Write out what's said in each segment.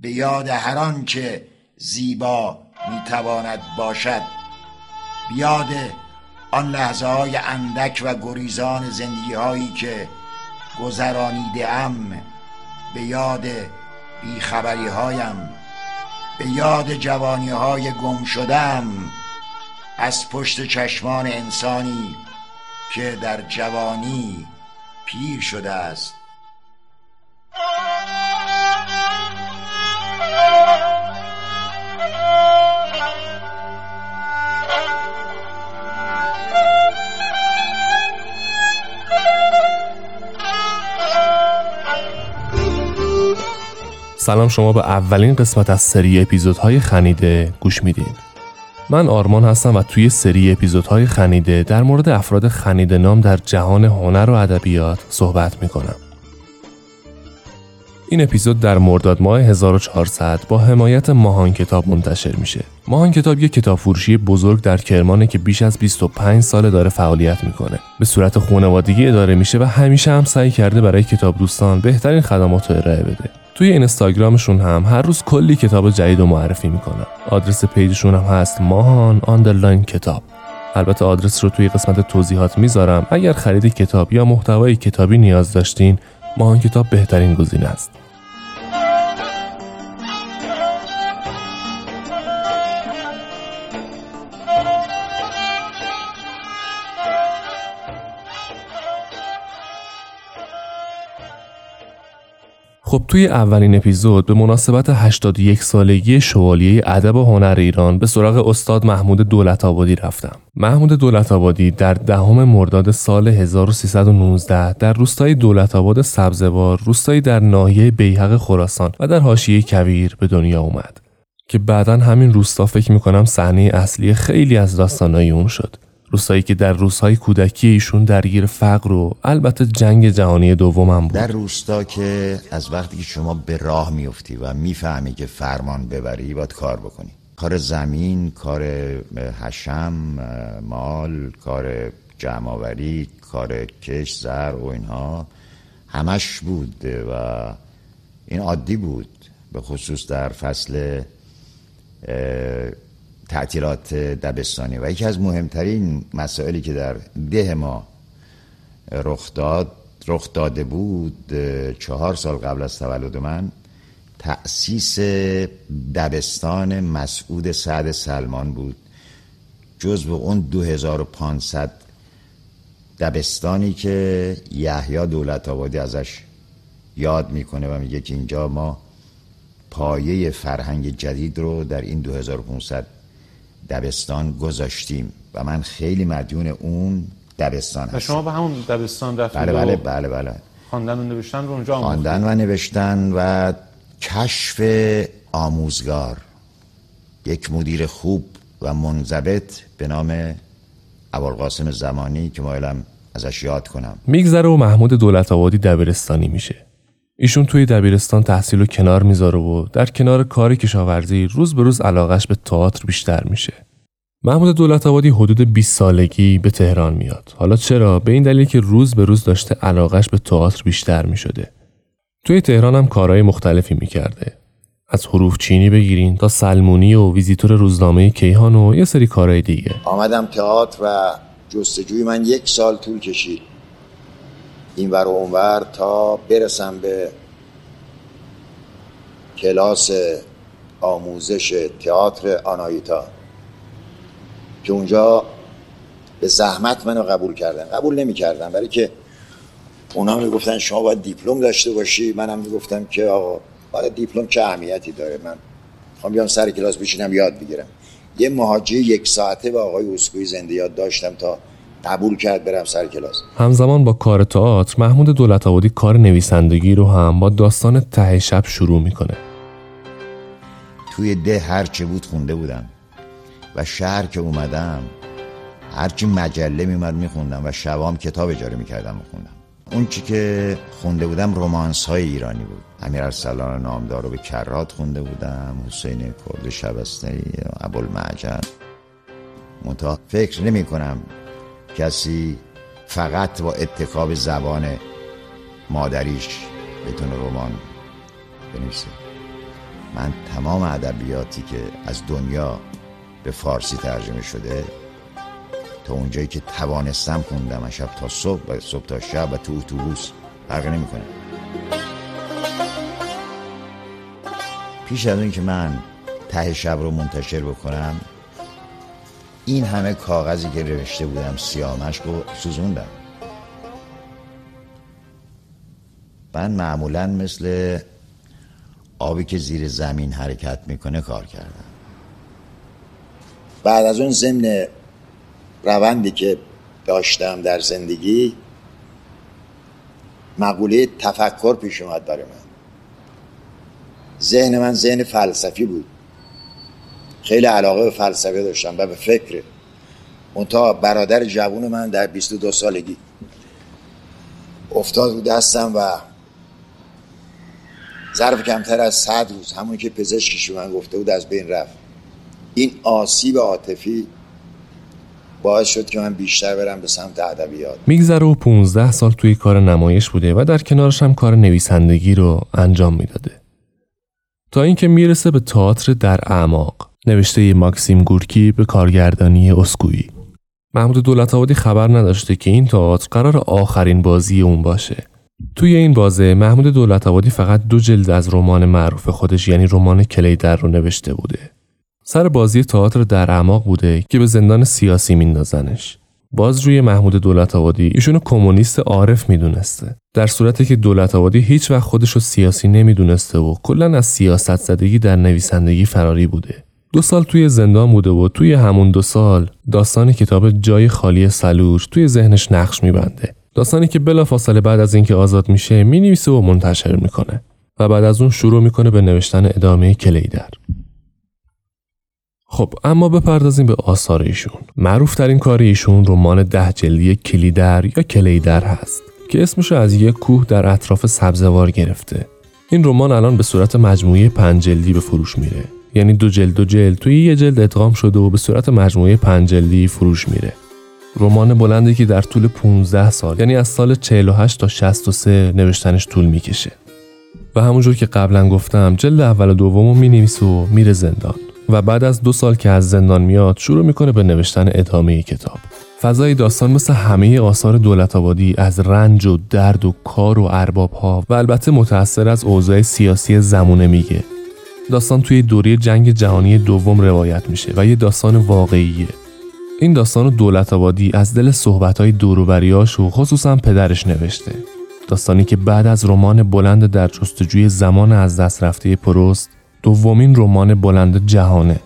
به یاد هر آنچه زیبا می‌تواند باشد. بیاد آن لحظه های اندک و گریزان زندگی هایی که گذرانیده ام. به یاد بیخبری هایم به یاد جوانی های گم شدم. از پشت چشمان انسانی که در جوانی پیر شده است. سلام شما به اولین قسمت از سری اپیزودهای خنیده گوش میدین من آرمان هستم و توی سری اپیزودهای خنیده در مورد افراد خنیده نام در جهان هنر و ادبیات صحبت می‌کنم این اپیزود در مرداد ماه 1400 با حمایت ماهان کتاب منتشر میشه. ماهان کتاب یک کتاب فروشی بزرگ در کرمانه که بیش از 25 سال داره فعالیت می‌کنه. به صورت خانوادگی اداره میشه و همیشه هم سعی کرده برای کتاب دوستان بهترین خدمات رو ارائه بده. توی اینستاگرامشون هم هر روز کلی کتاب جدید رو معرفی می‌کنن. آدرس page شون هم هست ماهان underline کتاب. البته آدرس رو توی قسمت توضیحات می‌ذارم اگر خرید کتاب یا محتوای کتابی نیاز داشتین ماهان کتاب بهترین گزینه است. خب توی اولین اپیزود به مناسبت 81 سالگی شوالیه ادب و هنر ایران به سراغ استاد محمود دولت آبادی رفتم. محمود دولت آبادی در دهم مرداد سال 1319 در روستای دولت آباد سبزوار روستایی در ناحیه بیحق خراسان و در حاشیه کویر به دنیا اومد که بعدا همین روستا فکر می‌کنم صحنه اصلی خیلی از داستانای اون شد. روستایی که در روزهای کودکی ایشون درگیر فقر و البته جنگ جهانی دوم بود. در روستا که از وقتی که شما به راه میفتی و می‌فهمی که فرمان ببری باید کار بکنی. کار زمین کار حشم مال کار جمعآوری کار کش زر و اینها همش بود و این عادی بود. به خصوص در فصل تعطیلات دبستانی و یکی از مهمترین مسائلی که در ده ما رخ داد رخ داده بود چهار سال قبل از تولد من تأسیس دبستان مسعود سعد سلمان بود. جز به اون 2500 دبستانی که یحیی دولت آبادی ازش یاد می‌کنه و میگه که اینجا ما پایه فرهنگ جدید رو در این 2500 دبستان گذاشتیم و من خیلی مدیون اون دبستان هستم و شما به همون دبستان رفتید بله بله بله بله. خواندن و نوشتن رو اونجا خواندن و نوشتن و کشف آموزگار. یک مدیر خوب و منضبط به نام ابوالقاسم زمانی که مایلم ازش یاد کنم. میگذره و محمود دولت آبادی دبیرستانی میشه. ایشون توی دبیرستان تحصیل و کنار می‌ذاره و در کنار کار کشاورزی روز به روز علاقش به تئاتر بیشتر میشه. محمود دولت آبادی حدود 20 سالگی به تهران میاد. حالا چرا؟ به این دلیل که روز به روز داشته علاقش به تئاتر بیشتر می‌شده. توی تهران هم کارهای مختلفی می‌کرده. از حروف چینی بگیرین تا سلمونی و ویزیتور روزنامه کیهان و یه سری کارهای دیگه. آمدم تئاتر و جستجوی من یک سال طول کشید. این ور و اونور تا برسم به کلاس آموزش تئاتر آنایتا که اونجا به زحمت منو قبول کردن. قبول نمی کردن برای که اونا می‌گفتن شما باید دیپلم داشته باشی. منم می‌گفتم که آقا باید دیپلم چه اهمیتی داره؟ من می‌خوام بیام سر کلاس بشینم یاد بگیرم. یه مهاجه یک ساعته با آقای اسکوی زنده یاد داشتم تا قبول کرد برم سر کلاس. همزمان با کار تئاتر محمود دولت آبادی کار نویسندگی رو هم با داستان ته شب شروع می‌کنه. توی ده هرچه بود خونده بودم و شهر که اومدم هرچی مجله میومد میخوندم و شبام کتاب اجاره می‌کردم میخوندم اون چی که خونده بودم رومانس های ایرانی بود. امیر ارسلان نامدار رو به کرات خونده بودم حسین کرد شبستری ابوالمعجن منتها فکر نمی کنم کسی فقط با اتکاب زبان مادریش بتونه رمان بنویسه. من تمام ادبیاتی که از دنیا به فارسی ترجمه شده تا اونجایی که توانستم خوندم شب تا صبح و صبح تا شب و تو اتوبوس فرق نمی‌کنه. پیش از اون که من ته شب رو منتشر بکنم این همه کاغذی که نوشته بودم سیامش رو سوزوندم. من معمولا مثل آبی که زیر زمین حرکت می‌کنه کار کردم. بعد از اون ضمن روندی که داشتم در زندگی مقوله تفکر پیش اومد برای من. ذهن من ذهن فلسفی بود. خیلی علاقه به فلسفه داشتم و به فکر. منتها برادر جوون من در 22 سالگی. افتاد بود دستم و ظرف کمتر از صد روز همون که پزشکش من گفته بود از بین رفت. این آسیب عاطفی باعث شد که من بیشتر برم به سمت ادبیات. میگذره و 15 سال توی کار نمایش بوده و در کنارش هم کار نویسندگی رو انجام می‌داده. تا اینکه می‌رسه به تئاتر در اعماق. نوشته ماکسیم گورکی به کارگردانی اسکویی. محمود دولت آبادی خبر نداشته که این تئاتر قرار آخرین بازی اون باشه. توی این بازه محمود دولت آبادی فقط دو جلد از رمان معروف خودش یعنی رمان کلیدر رو نوشته بوده. سر بازی تئاتر در اعماق بوده که به زندان سیاسی میندازنش. باز روی محمود دولت آبادی ایشونو کمونیست عارف می‌دونسته. در صورتی که دولت آبادی هیچ وقت خودش رو سیاسی نمی‌دونسته و کلا از سیاست زدگی در نویسندگی فراری بوده. دو سال توی زندان بوده و توی همون دو سال داستان کتاب جای خالی سلوج توی ذهنش نقش میبنده. داستانی که بلافاصله بعد از اینکه آزاد میشه می‌نویسه و منتشر می‌کنه و بعد از اون شروع می‌کنه به نوشتن ادامه کلیدر. خب اما بپردازیم به آثار ایشون. معروف ترین کار ایشون رمان ده جلدی کلیدر یا کلیدر هست که اسمش از یک کوه در اطراف سبزوار گرفته. این رمان الان به صورت مجموعه پنج جلدی به فروش میره. یعنی دو جلد دو جلد. توی یه جلد ادغام شده و به صورت مجموعه پنج جلدی فروش میره. رمان بلندی که در طول 15 سال یعنی از سال 48 تا 63 نوشتنش طول می‌کشه. و همونجور که قبلا گفتم جلد اول و دوم می نویسه و میره زندان. و بعد از دو سال که از زندان میاد شروع می‌کنه به نوشتن ادامه کتاب. فضای داستان مثل همه آثار دولت آبادی از رنج و درد و کار و ارباب ها و البته متأثر از اوضاع سیاسی زمونه میگه. داستان توی دوره جنگ جهانی دوم روایت میشه و یه داستان واقعیه. این داستان دولت آبادی از دل صحبتهای دوروبریاش و خصوصا پدرش نوشته. داستانی که بعد از رمان بلند در جستجوی زمان از دست رفته پروست دومین رمان بلند جهانه.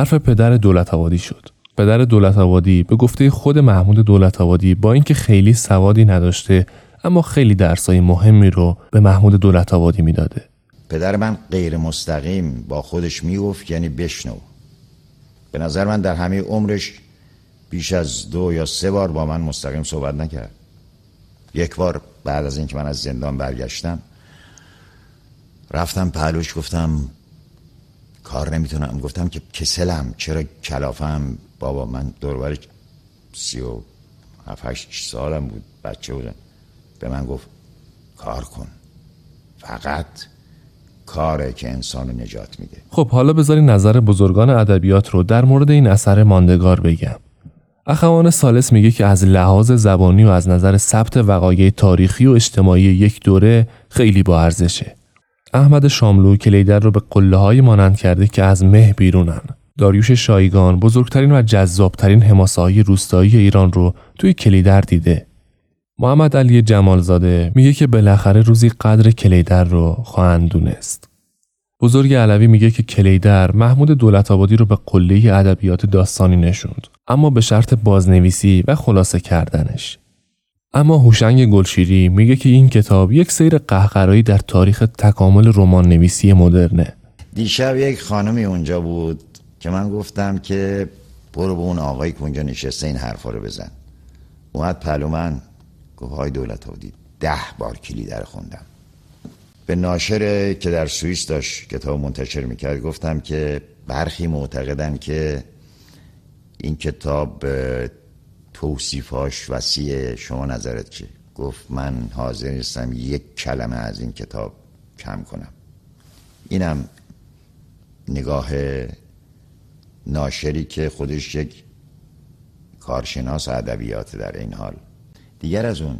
حرف پدر دولت آبادی شد. پدر دولت آبادی به گفته خود محمود دولت آبادی با اینکه خیلی سوادی نداشته اما خیلی درسای مهمی رو به محمود دولت آبادی می‌داده. پدر من غیر مستقیم با خودش می‌گفت یعنی بشنو. به نظر من در همه عمرش بیش از دو یا سه بار با من مستقیم صحبت نکرد. یک بار بعد از اینکه من از زندان برگشتم رفتم پهلوش گفتم کار نمی‌تونم. گفتم که کسلم. چرا کلافم؟ بابا من دوربر سی و هفت سالم بود. بچه بودم. به من گفت کار کن. فقط کاره که انسان نجات میده. خب حالا بذاری نظر بزرگان ادبیات رو در مورد این اثر ماندگار بگم. اخوان سالس میگه که از لحاظ زبانی و از نظر ثبت وقایع تاریخی و اجتماعی یک دوره خیلی با ارزشه. احمد شاملو کلیدر رو به قله های مانند کرده که از مه بیرونن. داریوش شایگان بزرگترین و جذابترین حماسه روستایی ایران رو توی کلیدر دیده. محمد علی جمالزاده میگه که بالاخره روزی قدر کلیدر رو خواهند دونست. بزرگ علوی میگه که کلیدر محمود دولت آبادی رو به قله ادبیات داستانی نشوند اما به شرط بازنویسی و خلاصه کردنش. اما هوشنگ گلشیری میگه که این کتاب یک سیر قهقرایی در تاریخ تکامل رمان نویسی مدرنه. دیشب یک خانمی اونجا بود که من گفتم که برو به اون آقایی که اونجا نشسته این حرفا رو بزن. اومد پلو من گفت های دولت آبادی ده بار کلیدر خوندم. به ناشر که در سوئیس داشت کتاب منتشر می‌کرد گفتم که برخی معتقدن که این کتاب توصیفاش وسیع شما نظرت چه گفت من حاضر نیستم یک کلمه از این کتاب کم کنم. اینم نگاه ناشری که خودش یک کارشناس ادبیات در این حال. دیگر از اون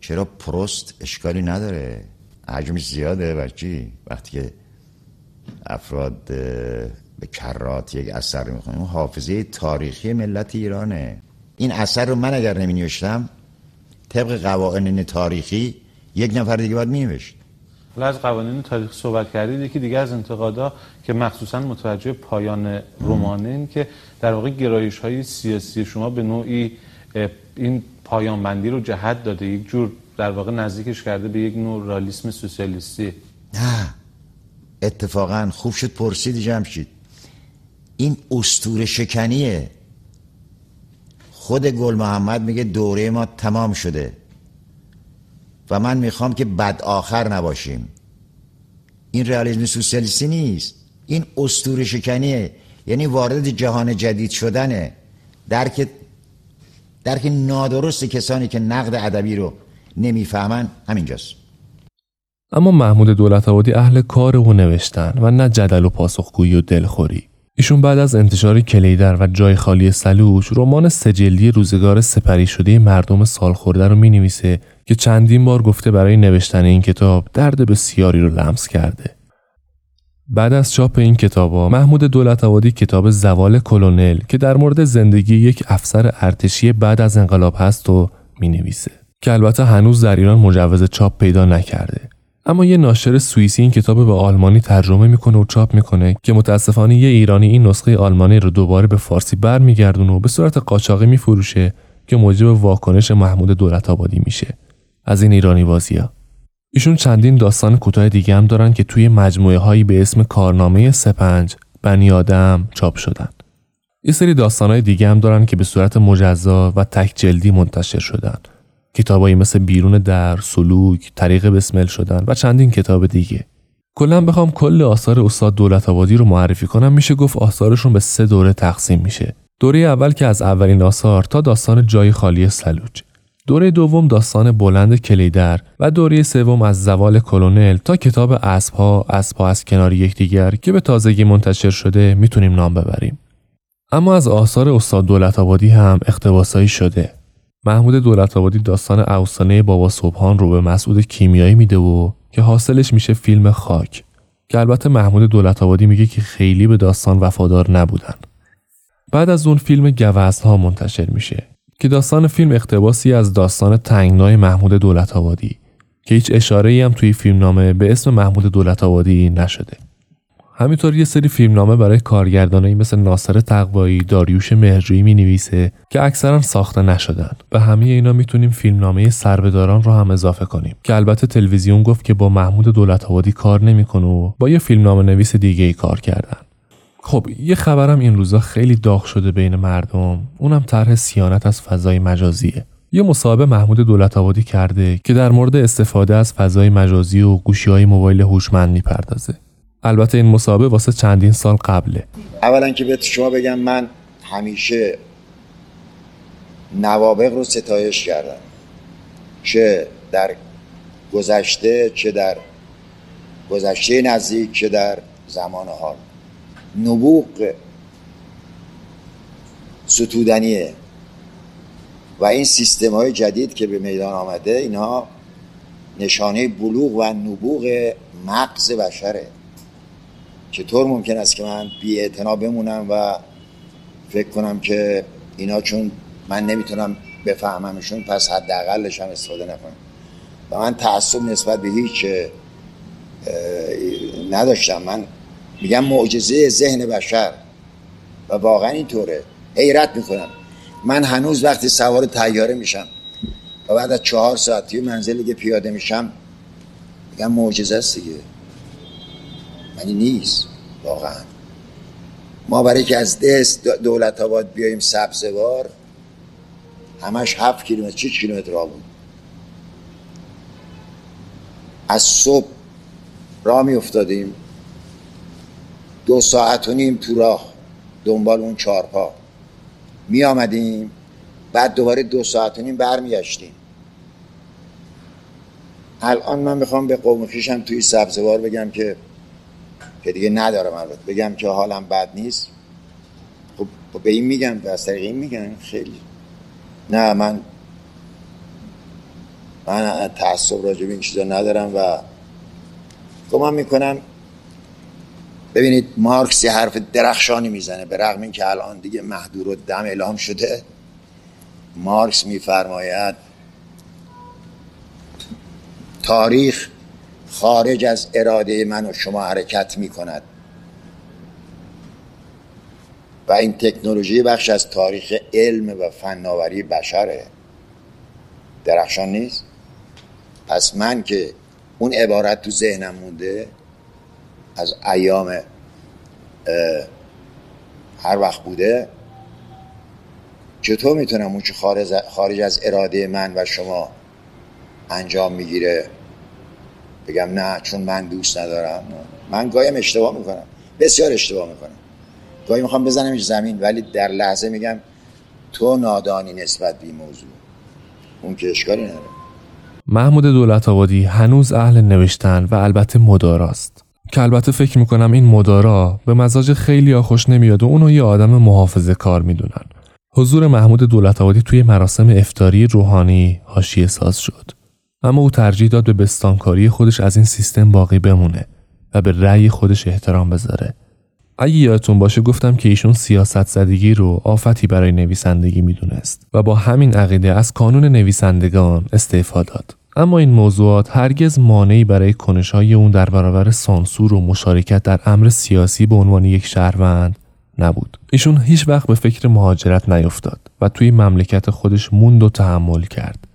چرا پروست اشکالی نداره؟ حجمش زیاده بچی وقتی که افراد به کرات یک اثر می‌خونیم حافظه تاریخی ملت ایرانه. این اثر رو من اگر نمی نوشتم طبق قوانین تاریخی یک نفر دیگه باید می نوشت از قوانین تاریخ صحبت کردید یکی دیگه از انتقادا که مخصوصا متوجه پایان رمانه این که در واقع گرایش های سیاسی شما به نوعی این پایان بندی رو جهت داده یک جور در واقع نزدیکش کرده به یک نوع رالیسم سوسیالیستی. نه. اتفاقا خوب شد پرسید جمشید. این استور شکنیه. خود گل محمد میگه دوره ما تمام شده و من می‌خوام که بد آخر نباشیم. این رئالیسم سوسیالیستی نیست. این استور شکنیه. یعنی وارد جهان جدید شدنه. درک درک نادرست کسانی که نقد ادبی رو نمی‌فهمن همینجاست. اما محمود دولت آبادی اهل کار و نوشتن و نه جدل و پاسخگویی و دلخوری. ایشون بعد از انتشار کلیدر و جای خالی سلوش رمان سجلی روزگار سپری شده مردم سالخورده رو می نویسه که چندین بار گفته برای نوشتن این کتاب درد بسیاری رو لمس کرده. بعد از چاپ این کتابا محمود دولت آبادی کتاب زوال کلونل که در مورد زندگی یک افسر ارتشی بعد از انقلاب هست و می نویسه. که البته هنوز در ایران مجوز چاپ پیدا نکرده اما یه ناشر سوئیسی این کتاب به آلمانی ترجمه می‌کنه و چاپ می‌کنه که متاسفانه یه ایرانی این نسخه آلمانی رو دوباره به فارسی برمیگردونه و به صورت قاچاقی میفروشه که موجب واکنش محمود دولت آبادی میشه. از این ایرانی بازیا ایشون چندین داستان کوتاه دیگه هم دارن که توی مجموعه هایی به اسم کارنامه سپنج بنی آدم چاپ شدن. یه سری داستانهای دیگه هم دارن که به صورت مجزا و تک جلدی منتشر شدن. کتابایی مثل بیرون در، سلوک، طریق بسمل شدن و چندین کتاب دیگه. کلا بخوام کل آثار استاد دولت آبادی رو معرفی کنم میشه گفت آثارشون به سه دوره تقسیم میشه. دوره اول که از اولین آثار تا داستان جای خالی سلوج. دوره دوم داستان بلند کلیدر و دوره سوم از زوال کلونل تا کتاب اسبها اسبها از کنار یکدیگر که به تازگی منتشر شده می‌تونیم نام ببریم. اما از آثار استاد دولت آبادی هم اقتباسایی شده. محمود دولت آبادی داستان اوسانه بابا صبحان رو به مسعود کیمیایی میده و که حاصلش میشه فیلم خاک که البته محمود دولت آبادی میگه که خیلی به داستان وفادار نبودن. بعد از اون فیلم ها منتشر میشه که داستان فیلم اقتباسی از داستان تنگنای محمود دولت آبادی که هیچ اشاره هم توی فیلم نامه به اسم محمود دولت آبادی نشده. همینطور یه سری فیلمنامه برای کارگردانایی مثل ناصر تقوایی، داریوش مهرجویی می نویسه که اکثرا ساخته نشدن. به همه اینا می‌تونیم فیلمنامه سربداران رو هم اضافه کنیم که البته تلویزیون گفت که با محمود دولت آبادی کار نمی‌کنه و با یه فیلمنامه نویس دیگه ای کار کردن. خب یه خبرم این روزا خیلی داغ شده بین مردم اونم طرح سیانت از فضای مجازیه یه مصاحبه محمود دولت آبادی کرده که در مورد استفاده از فضای مجازی و گوشی های موبایل هوشمند می‌پردازه البته این مسابقه واسه چندین سال قبله. اولا که به شما بگم من همیشه نوابق رو ستایش کردم. چه در گذشته چه در گذشته نزدیک که در زمان حال. نبوغ ستودنیه. و این سیستم های جدید که به میدان آمده اینها نشانه بلوغ و نبوغ مغز بشره. چطور ممکن است که من بی بمونم و فکر کنم که اینا چون من نمی‌تونم بفهممشون پس حداقلش هم استفاده نکنم. و من تعصب نسبت به هیچ نداشتم. من میگم معجزه ذهن بشر. و واقعا اینطوره. حیرت می‌کنم. من هنوز وقتی سوار تیاره میشم و بعد از چهار ساعتی منزل دیگه پیاده میشم میگم معجزه است دیگه. منی نیست واقعا. ما برای که از دست دولت آباد بیاییم سبزوار همش هفت کیلومتر چه کیلومتر را بود؟ از صبح را می افتادیم دو ساعت و نیم تو راه دنبال اون چارپا می آمدیم بعد دوباره دو ساعت و نیم برمیگشتیم. الان من می‌خوام به قوم خیشم توی سبزوار بگم که که دیگه ندارم البته. بگم که حالم بد نیست. خب, خب به این میگم به از طریق این میگم. خیلی. نه من من تعصب راجع به این چیزا ندارم و گمان می‌کنم. ببینید مارکس یه حرف درخشانی می‌زنه. به رغم اینکه الان دیگه محدور و دم اعلام شده. مارکس میفرماید تاریخ خارج از اراده من و شما حرکت می کند و این تکنولوژی بخش از تاریخ علم و فناوری بشره. درخشان نیست؟ پس من که اون عبارت تو ذهنم مونده از ایام هر وقت بوده چطور می‌تونم اون که خارج از اراده من و شما انجام می‌گیره؟ بگم نه چون من دوست ندارم. من گایم اشتباه می‌کنم. بسیار اشتباه می‌کنم. گاهی می‌خوام بزنمش زمین ولی در لحظه میگم تو نادانی نسبت بی موضوع. اون که اشکالی نداره. محمود دولت آبادی هنوز اهل نوشتن و البته مداراست که البته فکر می‌کنم این مدارا به مزاج خیلی خوش نمیاد و اونو یه آدم محافظه کار می‌دونن. حضور محمود دولت آبادی توی مراسم افتاری روحانی حاشیه ساز شد. اما او ترجیح داد به بستانکاری خودش از این سیستم باقی بمونه و به رأی خودش احترام بذاره. اگه یادتون باشه گفتم که ایشون سیاست زدگی رو آفتی برای نویسندگی می‌دونست و با همین عقیده از کانون نویسندگان استعفا داد. اما این موضوعات هرگز مانعی برای کنشهای اون در برابر سانسور و مشارکت در امر سیاسی به عنوان یک شهروند نبود. ایشون هیچ وقت به فکر مهاجرت نیفتاد و توی مملکت خودش موند و تحمل کرد.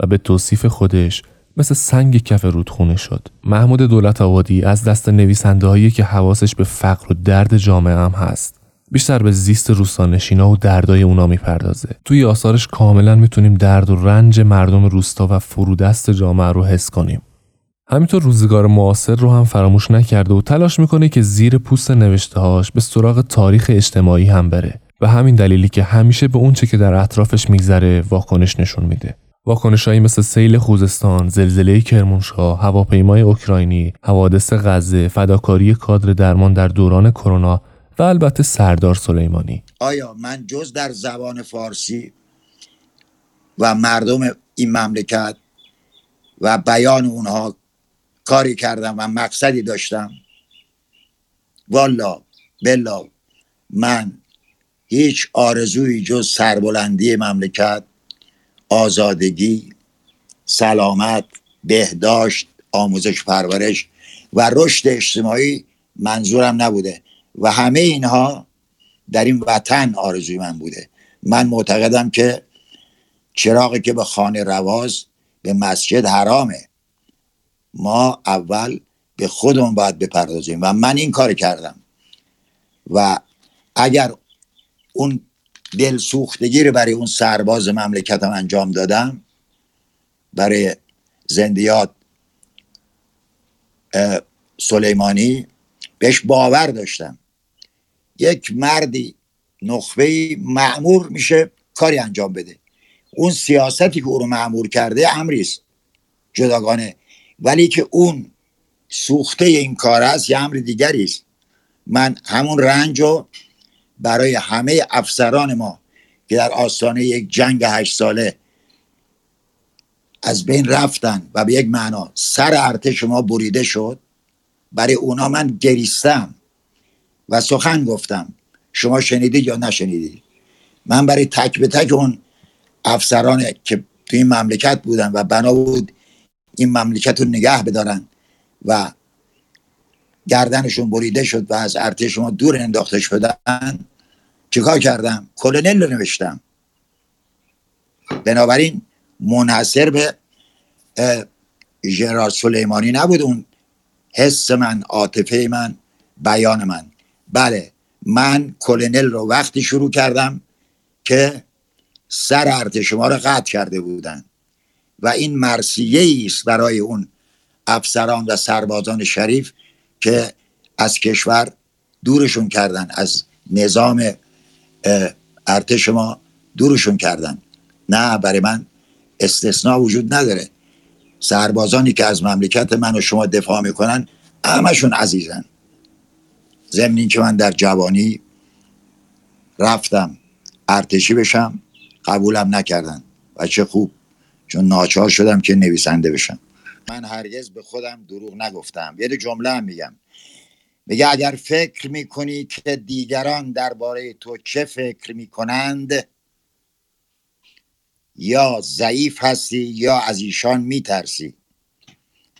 و به توصیف خودش مثل سنگ کف رودخونه شد. محمود دولت آبادی از دست نویسنده هایی که حواسش به فقر و درد جامعه هم هست. بیشتر به زیست روستانشینا و دردای اونا می‌پردازه. توی آثارش کاملا می‌تونیم درد و رنج مردم روستا و فرودست جامعه رو حس کنیم. همینطور روزگار معاصر رو هم فراموش نکرده و تلاش می‌کنه که زیر پوست نوشتههاش به سراغ تاریخ اجتماعی هم بره و همین دلیلی که همیشه به اونچه که در اطرافش میگذره واکنش نشون میده. واکنشهایی مثل سیل خوزستان، زلزله کرمانشاه، هواپیمای اوکراینی، حوادث غزه، فداکاری کادر درمان در دوران کرونا و البته سردار سلیمانی. آیا من جز در زبان فارسی و مردم این مملکت و بیان اونها کاری کردم و مقصدی داشتم والا بلا من هیچ آرزویی جز سربلندی مملکت آزادگی سلامت بهداشت آموزش پرورش و رشد اجتماعی منظورم نبوده و همه اینها در این وطن آرزوی من بوده. من معتقدم که چراغی که به خانه رواز به مسجد حرامه ما اول به خودمون باید بپردازیم و من این کار کردم. و اگر اون دل سوختگی رو برای اون سرباز مملکتم انجام دادم. برای زندیات سلیمانی بهش باور داشتم. یک مردی نخبه معمور میشه کاری انجام بده. اون سیاستی که او رو معمور کرده امریست جداگانه. ولی که اون سوخته این کار است یه امر دیگری است. من همون رنج رو برای همه افسران ما که در آستانه یک جنگ هشت ساله از بین رفتن و به یک معنا سر ارتش ما بریده شد برای اونا من گریستم و سخن گفتم. شما شنیدید یا نشنیدید؟ من برای تک به تک اون افسران که تو این مملکت بودن و بنا بود این مملکت رو نگه بدارن و گردنشون بریده شد و از ارتش شما دور انداخته شدن چیکار کردم؟ کلونل رو نوشتم. بنابراین منحصر به ژنرال سلیمانی نبود اون حس من عاطفه من بیان من. بله من کلونل رو وقتی شروع کردم که سر ارتش شما رو قطع کرده بودن. و این مرسیه است برای اون افسران و سربازان شریف که از کشور دورشون کردن از نظام ارتش ما دورشون کردن. نه برای من استثناء وجود نداره. سربازانی که از مملکت من و شما دفاع می‌کنن همشون عزیزن. ضمن که من در جوانی رفتم ارتشی بشم قبولم نکردن. و چه خوب چون ناچار شدم که نویسنده بشم. من هرگز به خودم دروغ نگفتم. یه جمله هم میگم. میگه اگر فکر می‌کنی که دیگران درباره تو چه فکر می‌کنند یا ضعیف هستی یا از ایشان میترسی.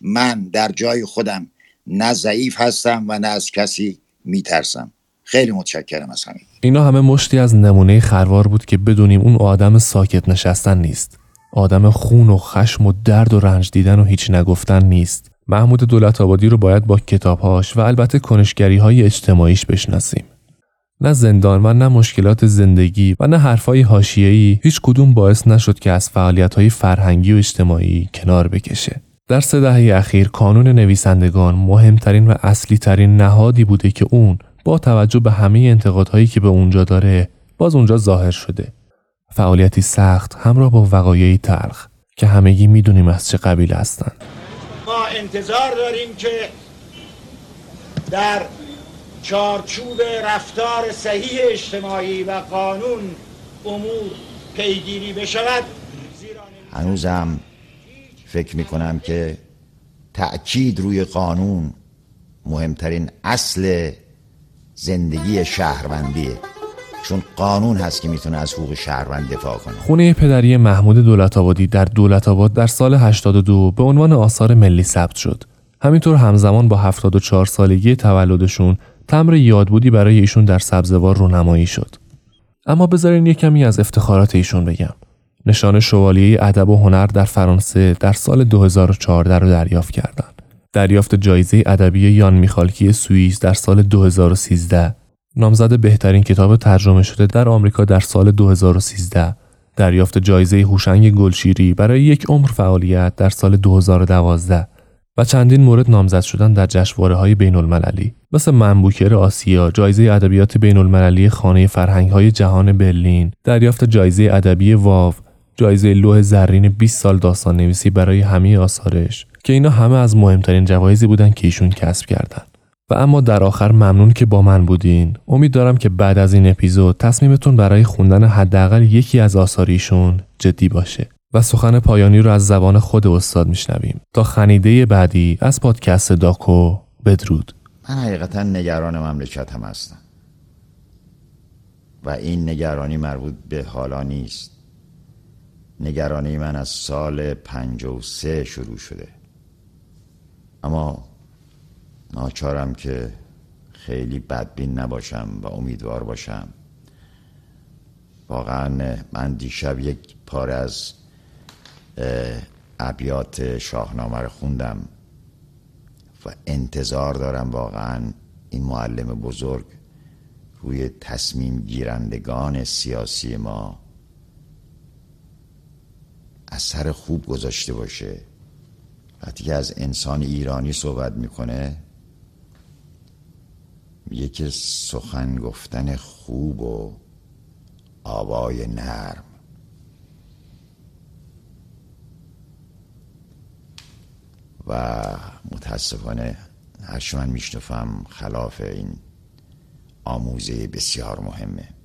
من در جای خودم نه ضعیف هستم و نه از کسی میترسم. خیلی متشکرم از همین اینا همه مشتی از نمونه خروار بود که بدونیم اون آدم ساکت نشستن نیست. آدم خون و خشم و درد و رنج دیدن و هیچ نگفتن نیست محمود دولت آبادی رو باید با کتابهاش و البته کنشگری های اجتماعیش بشناسیم نه زندان و نه مشکلات زندگی و نه حرفای حاشیه‌ای هیچ کدوم باعث نشد که از فعالیت‌های فرهنگی و اجتماعی کنار بکشه. در سه دهه اخیر کانون نویسندگان مهمترین و اصلی ترین نهادی بوده که اون با توجه به همه انتقادهایی که به اونجا داره باز اونجا ظاهر شده. فعالیتی سخت همراه با وقایعی تلخ که همگی می‌دونیم از چه قبیل هستن. ما انتظار داریم که در چارچوب رفتار صحیح اجتماعی و قانون امور پیگیری بشود هنوزم فکر می‌کنم که تأکید روی قانون مهمترین اصل زندگی شهروندیه چون قانون هست که می‌تونه از حقوق شهروند دفاع کنه خونه پدری محمود دولت آبادی در دولت آباد در سال 82 به عنوان آثار ملی ثبت شد همینطور همزمان با 74 سالگی تولدشون تمر یادبودی برای ایشون در سبزوار رونمایی شد. اما بذارین یه کمی از افتخارات ایشون بگم. نشان شوالیه ادب و هنر در فرانسه در سال 2014 رو دریافت کردند. دریافت جایزه ادبی یان میخالکی سوئیس در سال 2013 نامزد بهترین کتاب ترجمه شده در آمریکا در سال 2013 دریافت جایزه هوشنگ گلشیری برای یک عمر فعالیت در سال 2012 و چندین مورد نامزد شدن در جشنواره های بین المللی مثل منبوکر آسیا، جایزه ادبیات بین المللی خانه فرهنگ های جهان برلین، دریافت جایزه ادبی واو، جایزه لوح زرین 20 سال داستان نویسی برای همه آثارش که اینا همه از مهمترین جوایزی بودن که ایشون کسب کردن. و اما در آخر ممنون که با من بودین. امید دارم که بعد از این اپیزود تصمیمتون برای خوندن حداقل یکی از آثاریشون جدی باشه. و سخن پایانی رو از زبان خود استاد میشنویم تا خنیده بعدی از پادکست داکو بدرود من حقیقتا نگران مملکت هم هستم و این نگرانی مربوط به حالا نیست نگرانی من از سال پنج و سه شروع شده اما ناچارم که خیلی بدبین نباشم و امیدوار باشم. واقعا من دیشب یک پاره از ابیات شاهنامه رو خوندم و انتظار دارم واقعا این معلم بزرگ روی تصمیم گیرندگان سیاسی ما اثر خوب گذاشته باشه وقتی از انسان ایرانی صحبت می‌کنه. که سخن گفتن خوب و آوای نرم. و متاسفانه هرچه من میشنفم خلاف این آموزه بسیار مهمه.